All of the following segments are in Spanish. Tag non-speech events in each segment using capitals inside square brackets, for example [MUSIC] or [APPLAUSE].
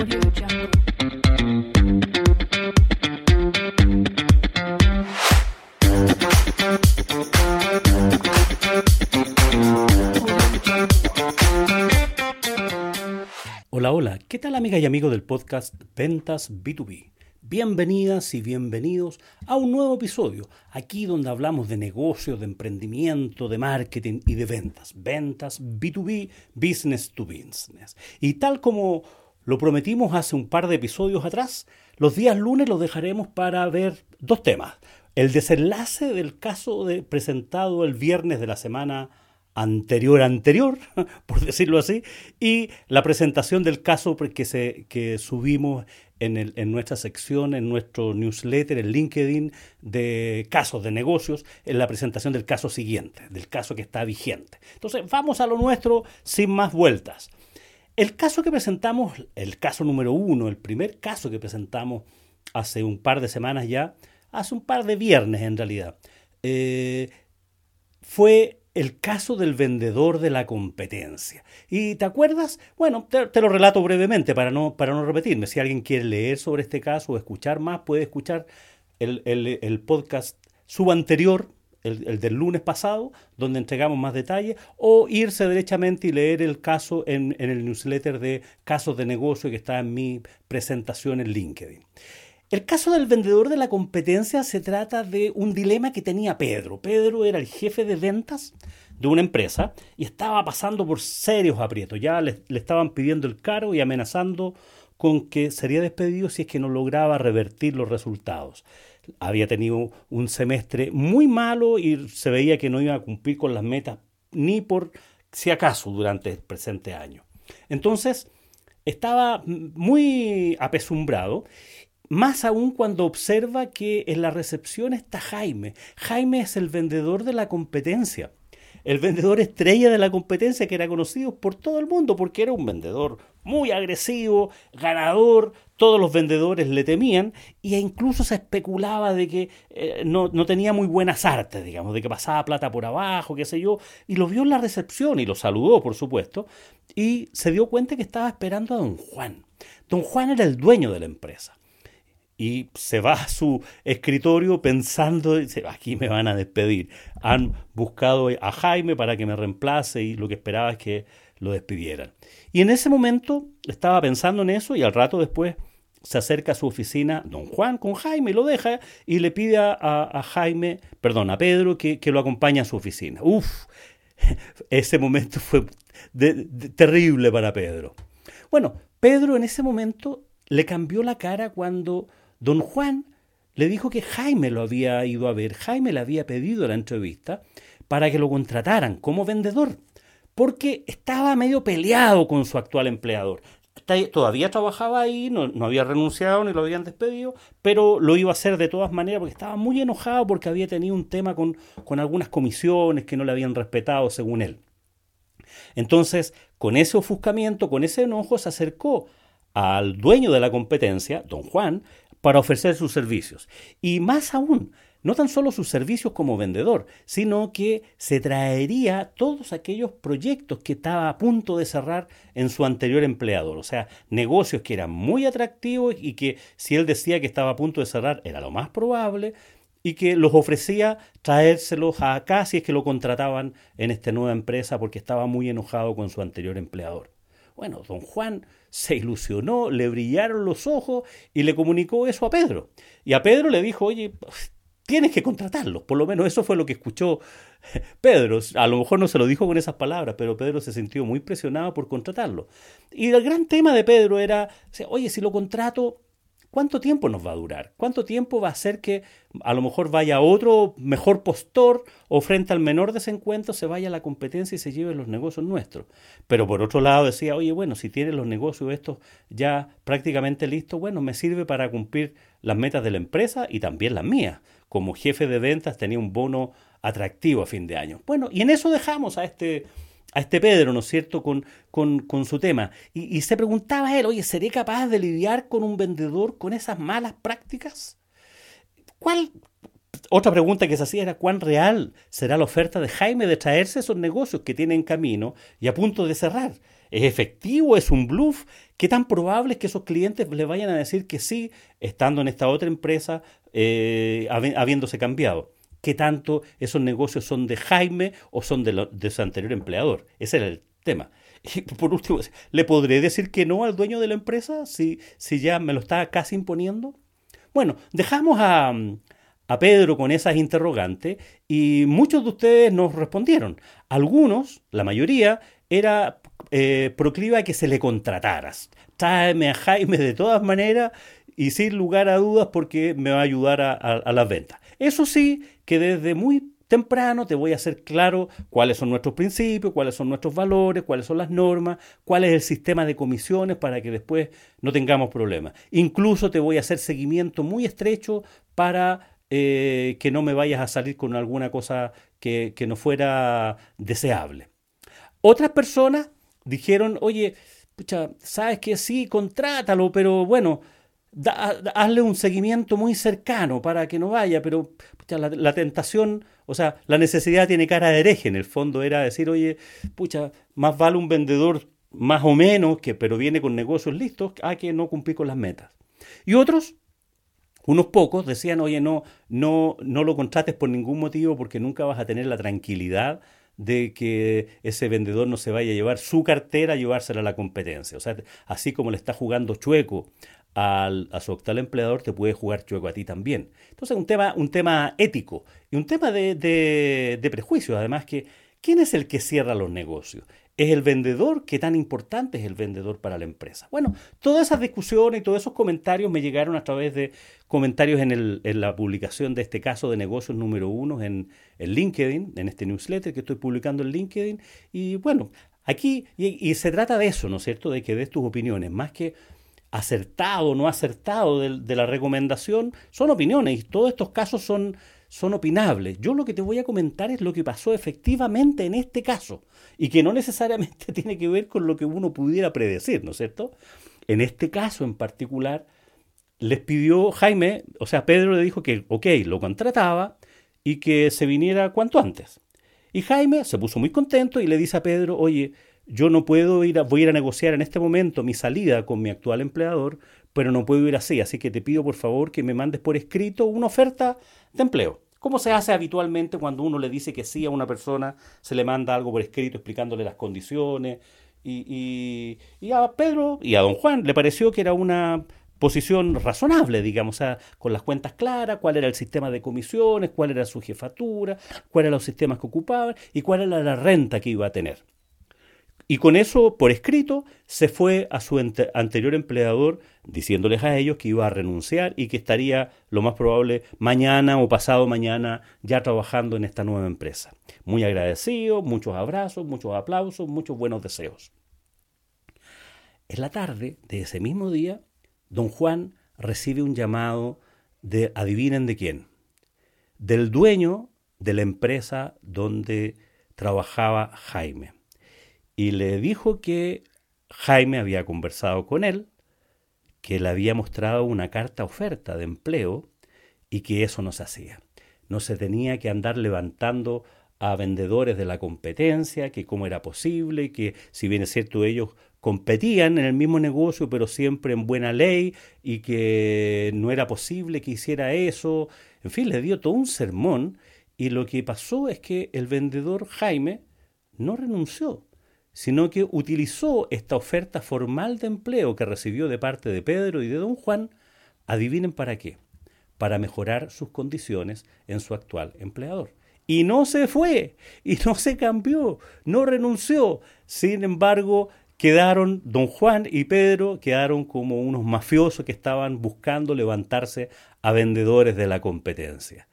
Hola, hola, ¿qué tal amiga y amigo del podcast Ventas B2B? Bienvenidas y bienvenidos a un nuevo episodio, aquí donde hablamos de negocios, de emprendimiento, de marketing y de ventas. Ventas B2B, business to business. Y tal como lo prometimos hace un par de episodios atrás, los días lunes los dejaremos para ver dos temas. El desenlace del caso de, presentado el viernes de la semana anterior anterior, [LAUGHS] por decirlo así, y la presentación del caso que, se, subimos en, en nuestra sección, en nuestro newsletter, en LinkedIn, de casos de negocios, en la presentación del caso siguiente, del caso que está vigente. Entonces, vamos a lo nuestro sin más vueltas. El caso que presentamos, el caso número uno, el primer caso que presentamos hace un par de semanas ya, hace un par de viernes en realidad, eh, fue el caso del vendedor de la competencia. ¿Y te acuerdas? Bueno, te, lo relato brevemente para no, para no repetirme. Si alguien quiere leer sobre este caso o escuchar más, puede escuchar el, el, el podcast subanterior, el, el, del lunes pasado, donde entregamos más detalles, o irse derechamente y leer el caso en, en el newsletter de casos de negocio que está en mi presentación en LinkedIn. El caso del vendedor de la competencia se trata de un dilema que tenía Pedro. Pedro era el jefe de ventas de una empresa y estaba pasando por serios aprietos. Ya le, le, estaban pidiendo el cargo y amenazando con que sería despedido si es que no lograba revertir los resultados. Había tenido un semestre muy malo y se veía que no iba a cumplir con las metas ni por si acaso durante el presente año. Entonces, estaba muy apesumbrado más aún cuando observa que en la recepción está Jaime. Jaime es el vendedor de la competencia. El vendedor estrella de la competencia que era conocido por todo el mundo porque era un vendedor muy agresivo, ganador, todos los vendedores le temían e incluso se especulaba de que eh, no, no, tenía muy buenas artes, digamos, de que pasaba plata por abajo, qué sé yo, y lo vio en la recepción y lo saludó, por supuesto, y se dio cuenta que estaba esperando a don Juan. Don Juan era el dueño de la empresa y se va a su escritorio pensando, dice, aquí me van a despedir. Han buscado a Jaime para que me reemplace y lo que esperaba es que lo despidieran. Y en ese momento estaba pensando en eso y al rato después se acerca a su oficina don Juan con Jaime, lo deja y le pide a, Jaime, perdón, a Pedro que, que, lo acompañe a su oficina. Uf, [LAUGHS] ese momento fue terrible para Pedro. Bueno, Pedro en ese momento le cambió la cara cuando Don Juan le dijo que Jaime lo había ido a ver, Jaime le había pedido la entrevista para que lo contrataran como vendedor, porque estaba medio peleado con su actual empleador. Todavía trabajaba ahí, no, había renunciado ni lo habían despedido, pero lo iba a hacer de todas maneras porque estaba muy enojado porque había tenido un tema con, con algunas comisiones que no le habían respetado según él. Entonces, con ese ofuscamiento, con ese enojo, se acercó al dueño de la competencia, don Juan, para ofrecer sus servicios. Y más aún, no tan solo sus servicios como vendedor, sino que se traería todos aquellos proyectos que estaba a punto de cerrar en su anterior empleador. O sea, negocios que eran muy atractivos y que si él decía que estaba a punto de cerrar era lo más probable y que los ofrecía traérselos acá si es que lo contrataban en esta nueva empresa porque estaba muy enojado con su anterior empleador. Bueno, don Juan se ilusionó, le brillaron los ojos y le comunicó eso a Pedro. Y a Pedro le dijo, oye, tienes que contratarlo. Por lo menos eso fue lo que escuchó Pedro. A lo mejor no se lo dijo con esas palabras, pero Pedro se sintió muy presionado por contratarlo. Y el gran tema de Pedro era, oye, si lo contrato, ¿Cuánto tiempo nos va a durar? ¿Cuánto tiempo va a hacer que a lo mejor vaya otro mejor postor o frente al menor desencuentro se vaya a la competencia y se lleve los negocios nuestros? Pero por otro lado decía, oye, bueno, si tienes los negocios estos ya prácticamente listos, bueno, me sirve para cumplir las metas de la empresa y también las mías. Como jefe de ventas tenía un bono atractivo a fin de año. Bueno, y en eso dejamos a este a este Pedro, ¿no es cierto?, con, con, con su tema. Y, se preguntaba él, oye, ¿seré capaz de lidiar con un vendedor con esas malas prácticas? ¿Cuál, otra pregunta que se hacía era cuán real será la oferta de Jaime de traerse esos negocios que tiene en camino y a punto de cerrar. ¿Es efectivo? ¿Es un bluff? ¿Qué tan probable es que esos clientes le vayan a decir que sí, estando en esta otra empresa, eh, habiéndose cambiado? ¿Qué tanto esos negocios son de Jaime o son de, su anterior empleador? Ese era el tema. Y por último, ¿le podré decir que no al dueño de la empresa si, si ya me lo está casi imponiendo? Bueno, dejamos a, a Pedro con esas interrogantes y muchos de ustedes nos respondieron. Algunos, la mayoría, era eh, procliva a que se le contrataras. Tráeme a Jaime de todas maneras y sin lugar a dudas porque me va a ayudar a, las ventas. Eso sí, que desde muy temprano te voy a hacer claro cuáles son nuestros principios, cuáles son nuestros valores, cuáles son las normas, cuál es el sistema de comisiones para que después no tengamos problemas. Incluso te voy a hacer seguimiento muy estrecho para eh, que no me vayas a salir con alguna cosa que, no fuera deseable. Otras personas dijeron, oye, pucha, sabes que sí, contrátalo, pero bueno, hazle un seguimiento muy cercano para que no vaya, pero la, tentación, o sea, la necesidad tiene cara de hereje, en el fondo era decir, oye, pucha, más vale un vendedor más o menos, que, pero viene con negocios listos, a que no cumplir con las metas. Y otros, unos pocos, decían, oye, no, no, no lo contrates por ningún motivo porque nunca vas a tener la tranquilidad de que ese vendedor no se vaya a llevar su cartera a llevársela a la competencia. O sea, así como le está jugando chueco al, a su actual empleador, te puede jugar chueco a ti también. Entonces, un tema, un tema ético y un tema de, de, prejuicios, además que ¿quién es el que cierra los negocios? ¿Es el vendedor? ¿Qué tan importante es el vendedor para la empresa? Bueno, todas esas discusiones y todos esos comentarios me llegaron a través de comentarios en, el, en la publicación de este caso de negocios número uno en, en, LinkedIn, en este newsletter que estoy publicando en LinkedIn. Y bueno, aquí, y, se trata de eso, ¿no es cierto? De que des tus opiniones, más que acertado o no acertado de, de la recomendación, son opiniones y todos estos casos son son opinables. Yo lo que te voy a comentar es lo que pasó efectivamente en este caso y que no [LAUGHS] necesariamente tiene que ver con lo que uno pudiera predecir, ¿no es cierto? En este caso en particular, les pidió Jaime, o sea, Pedro le dijo que, ok, lo contrataba y que se viniera cuanto antes. Y Jaime se puso muy contento y le dice a Pedro, oye, yo no puedo ir a, voy a ir a negociar en este momento mi salida con mi actual empleador, pero no puedo ir así, así que te pido por favor que me mandes por escrito una oferta de empleo. ¿Cómo se hace habitualmente cuando uno le dice que sí a una persona, se le manda algo por escrito explicándole las condiciones? Y, y, a Pedro y a don Juan le pareció que era una posición razonable, digamos, con las cuentas claras, cuál era el sistema de comisiones, cuál era su jefatura, cuáles eran los sistemas que ocupaban y cuál era la renta que iba a tener. Y con eso, por escrito, se fue a su anterior empleador diciéndoles a ellos que iba a renunciar y que estaría lo más probable mañana o pasado mañana ya trabajando en esta nueva empresa. Muy agradecido, muchos abrazos, muchos aplausos, muchos buenos deseos. En la tarde de ese mismo día, don Juan recibe un llamado de, adivinen de quién, del dueño de la empresa donde trabajaba Jaime y le dijo que Jaime había conversado con él, que le había mostrado una carta oferta de empleo y que eso no se hacía. No se tenía que andar levantando a vendedores de la competencia, que cómo era posible, que si bien es cierto ellos competían en el mismo negocio, pero siempre en buena ley, y que no era posible que hiciera eso. En fin, le dio todo un sermón, y lo que pasó es que el vendedor Jaime no renunció, sino que utilizó esta oferta formal de empleo que recibió de parte de Pedro y de don Juan, adivinen para qué, para mejorar sus condiciones en su actual empleador. Y no se fue, y no se cambió, no renunció. Sin embargo, quedaron, don Juan y Pedro quedaron como unos mafiosos que estaban buscando levantarse a vendedores de la competencia.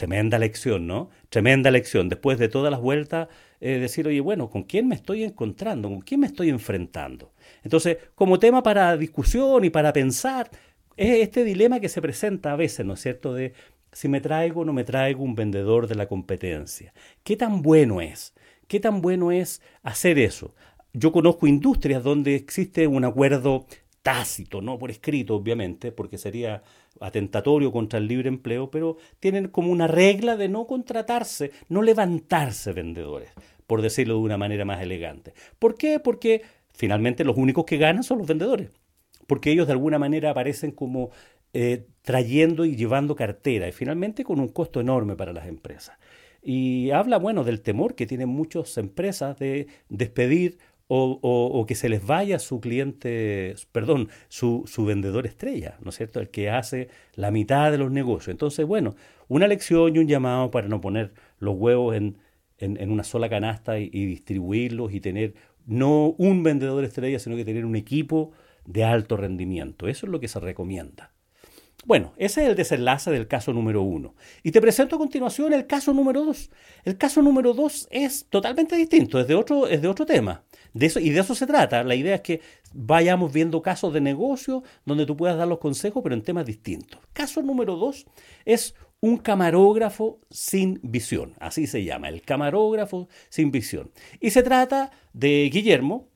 Tremenda lección, ¿no? Tremenda lección. Después de todas las vueltas, eh, decir, oye, bueno, ¿con quién me estoy encontrando? ¿Con quién me estoy enfrentando? Entonces, como tema para discusión y para pensar, es este dilema que se presenta a veces, ¿no es cierto?, de si me traigo o no me traigo un vendedor de la competencia. ¿Qué tan bueno es? ¿Qué tan bueno es hacer eso? Yo conozco industrias donde existe un acuerdo tácito, no por escrito, obviamente, porque sería atentatorio contra el libre empleo, pero tienen como una regla de no contratarse, no levantarse vendedores, por decirlo de una manera más elegante. ¿Por qué? Porque finalmente los únicos que ganan son los vendedores, porque ellos de alguna manera aparecen como eh, trayendo y llevando cartera, y finalmente con un costo enorme para las empresas. Y habla, bueno, del temor que tienen muchas empresas de despedir o, que se les vaya su cliente, perdón, su, su, vendedor estrella, ¿no es cierto? El que hace la mitad de los negocios. Entonces, bueno, una lección y un llamado para no poner los huevos en, en, una sola canasta y, y, distribuirlos y tener no un vendedor estrella, sino que tener un equipo de alto rendimiento. Eso es lo que se recomienda. Bueno, ese es el desenlace del caso número uno. Y te presento a continuación el caso número dos. El caso número dos es totalmente distinto, es de otro, es de otro tema. De eso, y de eso se trata. La idea es que vayamos viendo casos de negocio donde tú puedas dar los consejos, pero en temas distintos. Caso número dos es un camarógrafo sin visión. Así se llama, el camarógrafo sin visión. Y se trata de Guillermo,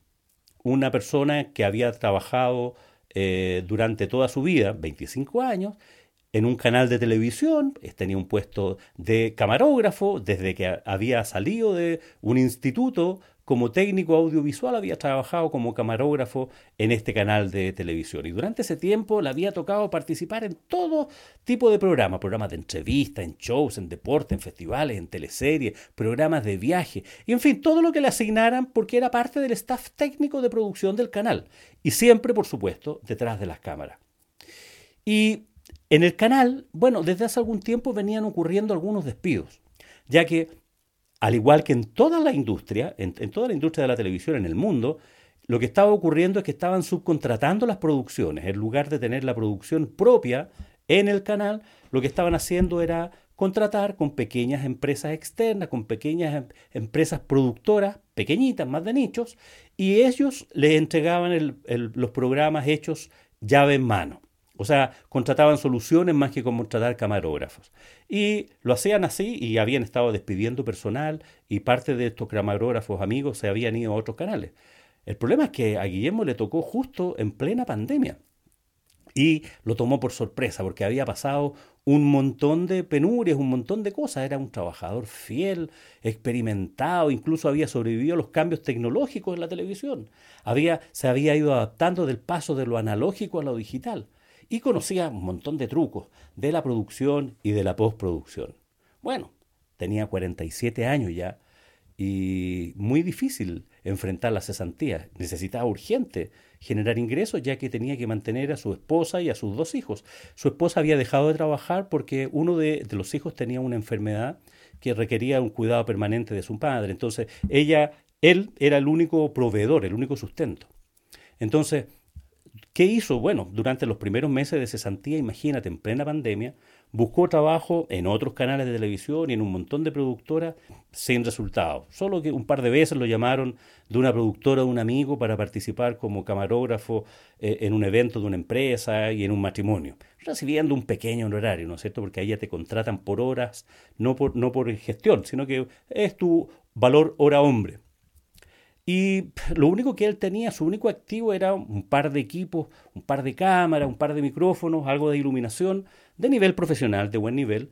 una persona que había trabajado eh, durante toda su vida, 25 años, en un canal de televisión, tenía un puesto de camarógrafo, desde que había salido de un instituto como técnico audiovisual, había trabajado como camarógrafo en este canal de televisión. Y durante ese tiempo le había tocado participar en todo tipo de programas, programas de entrevista, en shows, en deporte, en festivales, en teleseries, programas de viaje, y en fin, todo lo que le asignaran porque era parte del staff técnico de producción del canal. Y siempre, por supuesto, detrás de las cámaras. Y en el canal, bueno, desde hace algún tiempo venían ocurriendo algunos despidos, ya que, al igual que en toda la industria, en, toda la industria de la televisión en el mundo, lo que estaba ocurriendo es que estaban subcontratando las producciones. En lugar de tener la producción propia en el canal, lo que estaban haciendo era contratar con pequeñas empresas externas, con pequeñas em, empresas productoras, pequeñitas, más de nichos, y ellos les entregaban los programas hechos llave en mano. O sea, contrataban soluciones más que contratar camarógrafos. Y lo hacían así y habían estado despidiendo personal y parte de estos camarógrafos amigos se habían ido a otros canales. El problema es que a Guillermo le tocó justo en plena pandemia. Y lo tomó por sorpresa porque había pasado un montón de penurias, un montón de cosas. Era un trabajador fiel, experimentado, incluso había sobrevivido a los cambios tecnológicos en la televisión. Había, se había ido adaptando del paso de lo analógico a lo digital y conocía un montón de trucos de la producción y de la postproducción. Bueno, tenía 47 años ya y muy difícil enfrentar la cesantía. Necesitaba urgente generar ingresos ya que tenía que mantener a su esposa y a sus dos hijos. Su esposa había dejado de trabajar porque uno de, de los hijos tenía una enfermedad que requería un cuidado permanente de su padre. Entonces, ella, él era el único proveedor, el único sustento. Entonces, ¿Qué hizo? Bueno, durante los primeros meses de cesantía, imagínate, en plena pandemia, buscó trabajo en otros canales de televisión y en un montón de productoras sin resultado. Solo que un par de veces lo llamaron de una productora de un amigo para participar como camarógrafo eh, en un evento de una empresa y en un matrimonio, recibiendo un pequeño honorario, ¿no es cierto? Porque ahí ya te contratan por horas, no por, no por gestión, sino que es tu valor hora hombre. Y lo único que él tenía, su único activo era un par de equipos, un par de cámaras, un par de micrófonos, algo de iluminación de nivel profesional, de buen nivel,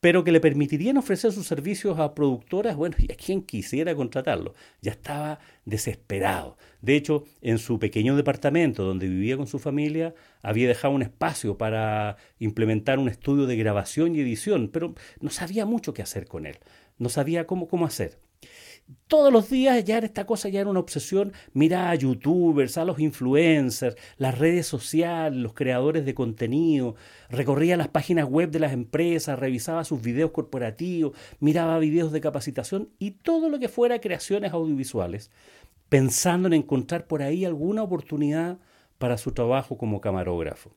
pero que le permitirían ofrecer sus servicios a productoras, bueno, y a quien quisiera contratarlo. Ya estaba desesperado. De hecho, en su pequeño departamento donde vivía con su familia, había dejado un espacio para implementar un estudio de grabación y edición, pero no sabía mucho qué hacer con él. No sabía cómo, cómo hacer todos los días ya esta cosa ya era una obsesión. Mirá a youtubers, a los influencers, las redes sociales, los creadores de contenido, recorría las páginas web de las empresas, revisaba sus videos corporativos, miraba videos de capacitación y todo lo que fuera creaciones audiovisuales, pensando en encontrar por ahí alguna oportunidad para su trabajo como camarógrafo.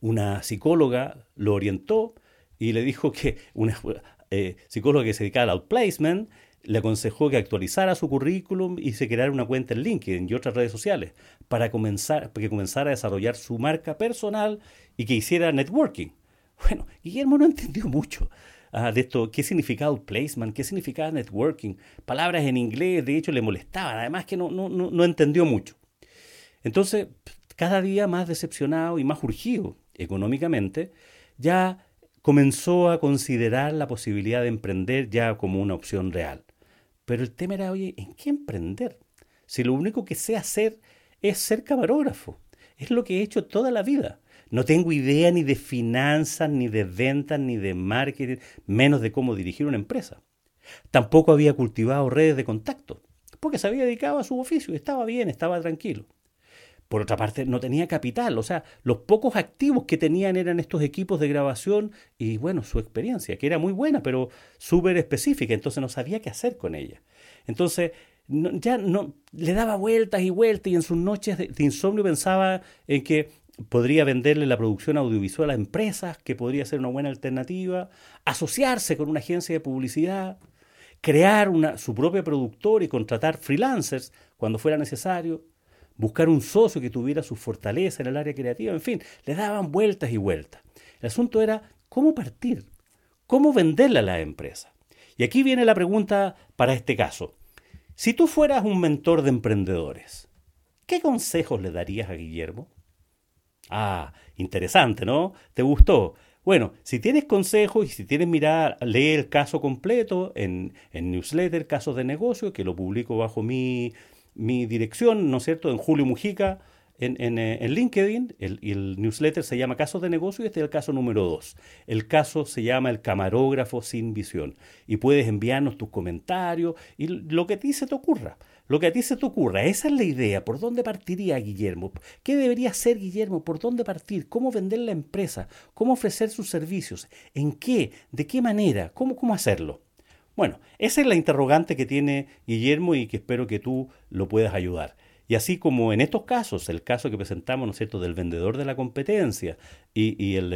Una psicóloga lo orientó y le dijo que una eh, psicóloga que se dedicaba al outplacement le aconsejó que actualizara su currículum y se creara una cuenta en LinkedIn y otras redes sociales para comenzar, que comenzara a desarrollar su marca personal y que hiciera networking. Bueno, Guillermo no entendió mucho ah, de esto, qué significaba placement, qué significaba networking, palabras en inglés, de hecho le molestaban, además que no, no, no, no entendió mucho. Entonces, cada día más decepcionado y más urgido económicamente, ya comenzó a considerar la posibilidad de emprender ya como una opción real. Pero el tema era, oye, ¿en qué emprender? Si lo único que sé hacer es ser camarógrafo. Es lo que he hecho toda la vida. No tengo idea ni de finanzas, ni de ventas, ni de marketing, menos de cómo dirigir una empresa. Tampoco había cultivado redes de contacto, porque se había dedicado a su oficio estaba bien, estaba tranquilo. Por otra parte, no tenía capital, o sea, los pocos activos que tenían eran estos equipos de grabación y, bueno, su experiencia, que era muy buena, pero súper específica, entonces no sabía qué hacer con ella. Entonces, ya no, le daba vueltas y vueltas y en sus noches de, insomnio pensaba en que podría venderle la producción audiovisual a empresas, que podría ser una buena alternativa, asociarse con una agencia de publicidad, crear una, su propia productora y contratar freelancers cuando fuera necesario buscar un socio que tuviera su fortaleza en el área creativa, en fin, le daban vueltas y vueltas. El asunto era cómo partir, cómo venderle a la empresa. Y aquí viene la pregunta para este caso. Si tú fueras un mentor de emprendedores, ¿qué consejos le darías a Guillermo? Ah, interesante, ¿no? ¿Te gustó? Bueno, si tienes consejos y si tienes mirar, lee el caso completo en, en newsletter, casos de negocio, que lo publico bajo mi mi dirección, ¿no es cierto?, en Julio Mujica, en, en, eh, LinkedIn, el, el, newsletter se llama Casos de Negocio y este es el caso número 2. El caso se llama El camarógrafo sin visión y puedes enviarnos tus comentarios y lo que a ti se te ocurra. Lo que a ti se te ocurra, esa es la idea. ¿Por dónde partiría Guillermo? ¿Qué debería hacer Guillermo? ¿Por dónde partir? ¿Cómo vender la empresa? ¿Cómo ofrecer sus servicios? ¿En qué? ¿De qué manera? ¿Cómo, cómo hacerlo? Bueno, esa es la interrogante que tiene Guillermo y que espero que tú lo puedas ayudar. Y así como en estos casos, el caso que presentamos, ¿no es cierto?, del vendedor de la competencia y, el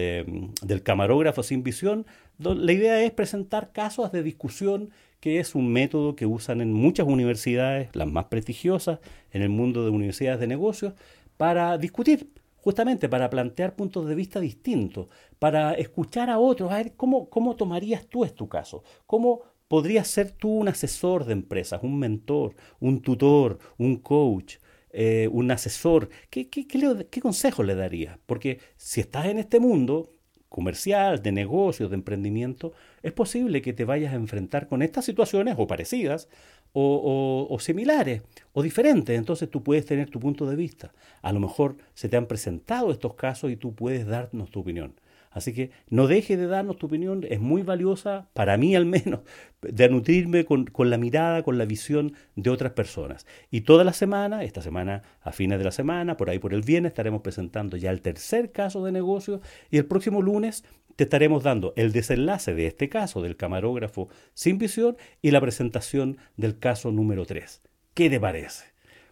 del camarógrafo sin visión, la idea es presentar casos de discusión, que es un método que usan en muchas universidades, las más prestigiosas en el mundo de universidades de negocios, para discutir, justamente para plantear puntos de vista distintos, para escuchar a otros, a ver cómo, cómo tomarías tú tu caso, cómo podrías ser tú un asesor de empresas, un mentor, un tutor, un coach, eh, un asesor. ¿Qué, qué, qué, consejo le darías? Porque si estás en este mundo comercial, de negocios, de emprendimiento, es posible que te vayas a enfrentar con estas situaciones o parecidas o, o, similares o diferentes. Entonces tú puedes tener tu punto de vista. A lo mejor se te han presentado estos casos y tú puedes darnos tu opinión. Así que no dejes de darnos tu opinión, es muy valiosa, para mí al menos, [LAUGHS] de nutrirme con, la mirada, con la visión de otras personas. Y toda la semana, esta semana, a fines de la semana, por ahí por el viernes, estaremos presentando ya el tercer caso de negocio y el próximo lunes te estaremos dando el desenlace de este caso del camarógrafo sin visión y la presentación del caso número 3. ¿Qué te parece?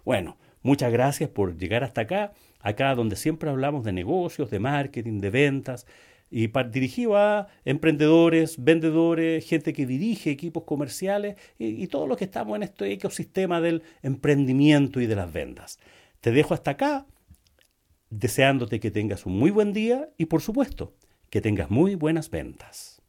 Bueno, muchas gracias por llegar hasta acá, acá donde siempre hablamos de negocios, de marketing, de ventas y dirigido a emprendedores, vendedores, gente que dirige equipos comerciales y, todos los que estamos en este ecosistema del emprendimiento y de las ventas. Te dejo hasta acá, deseándote que tengas un muy buen día y por supuesto que tengas muy buenas ventas.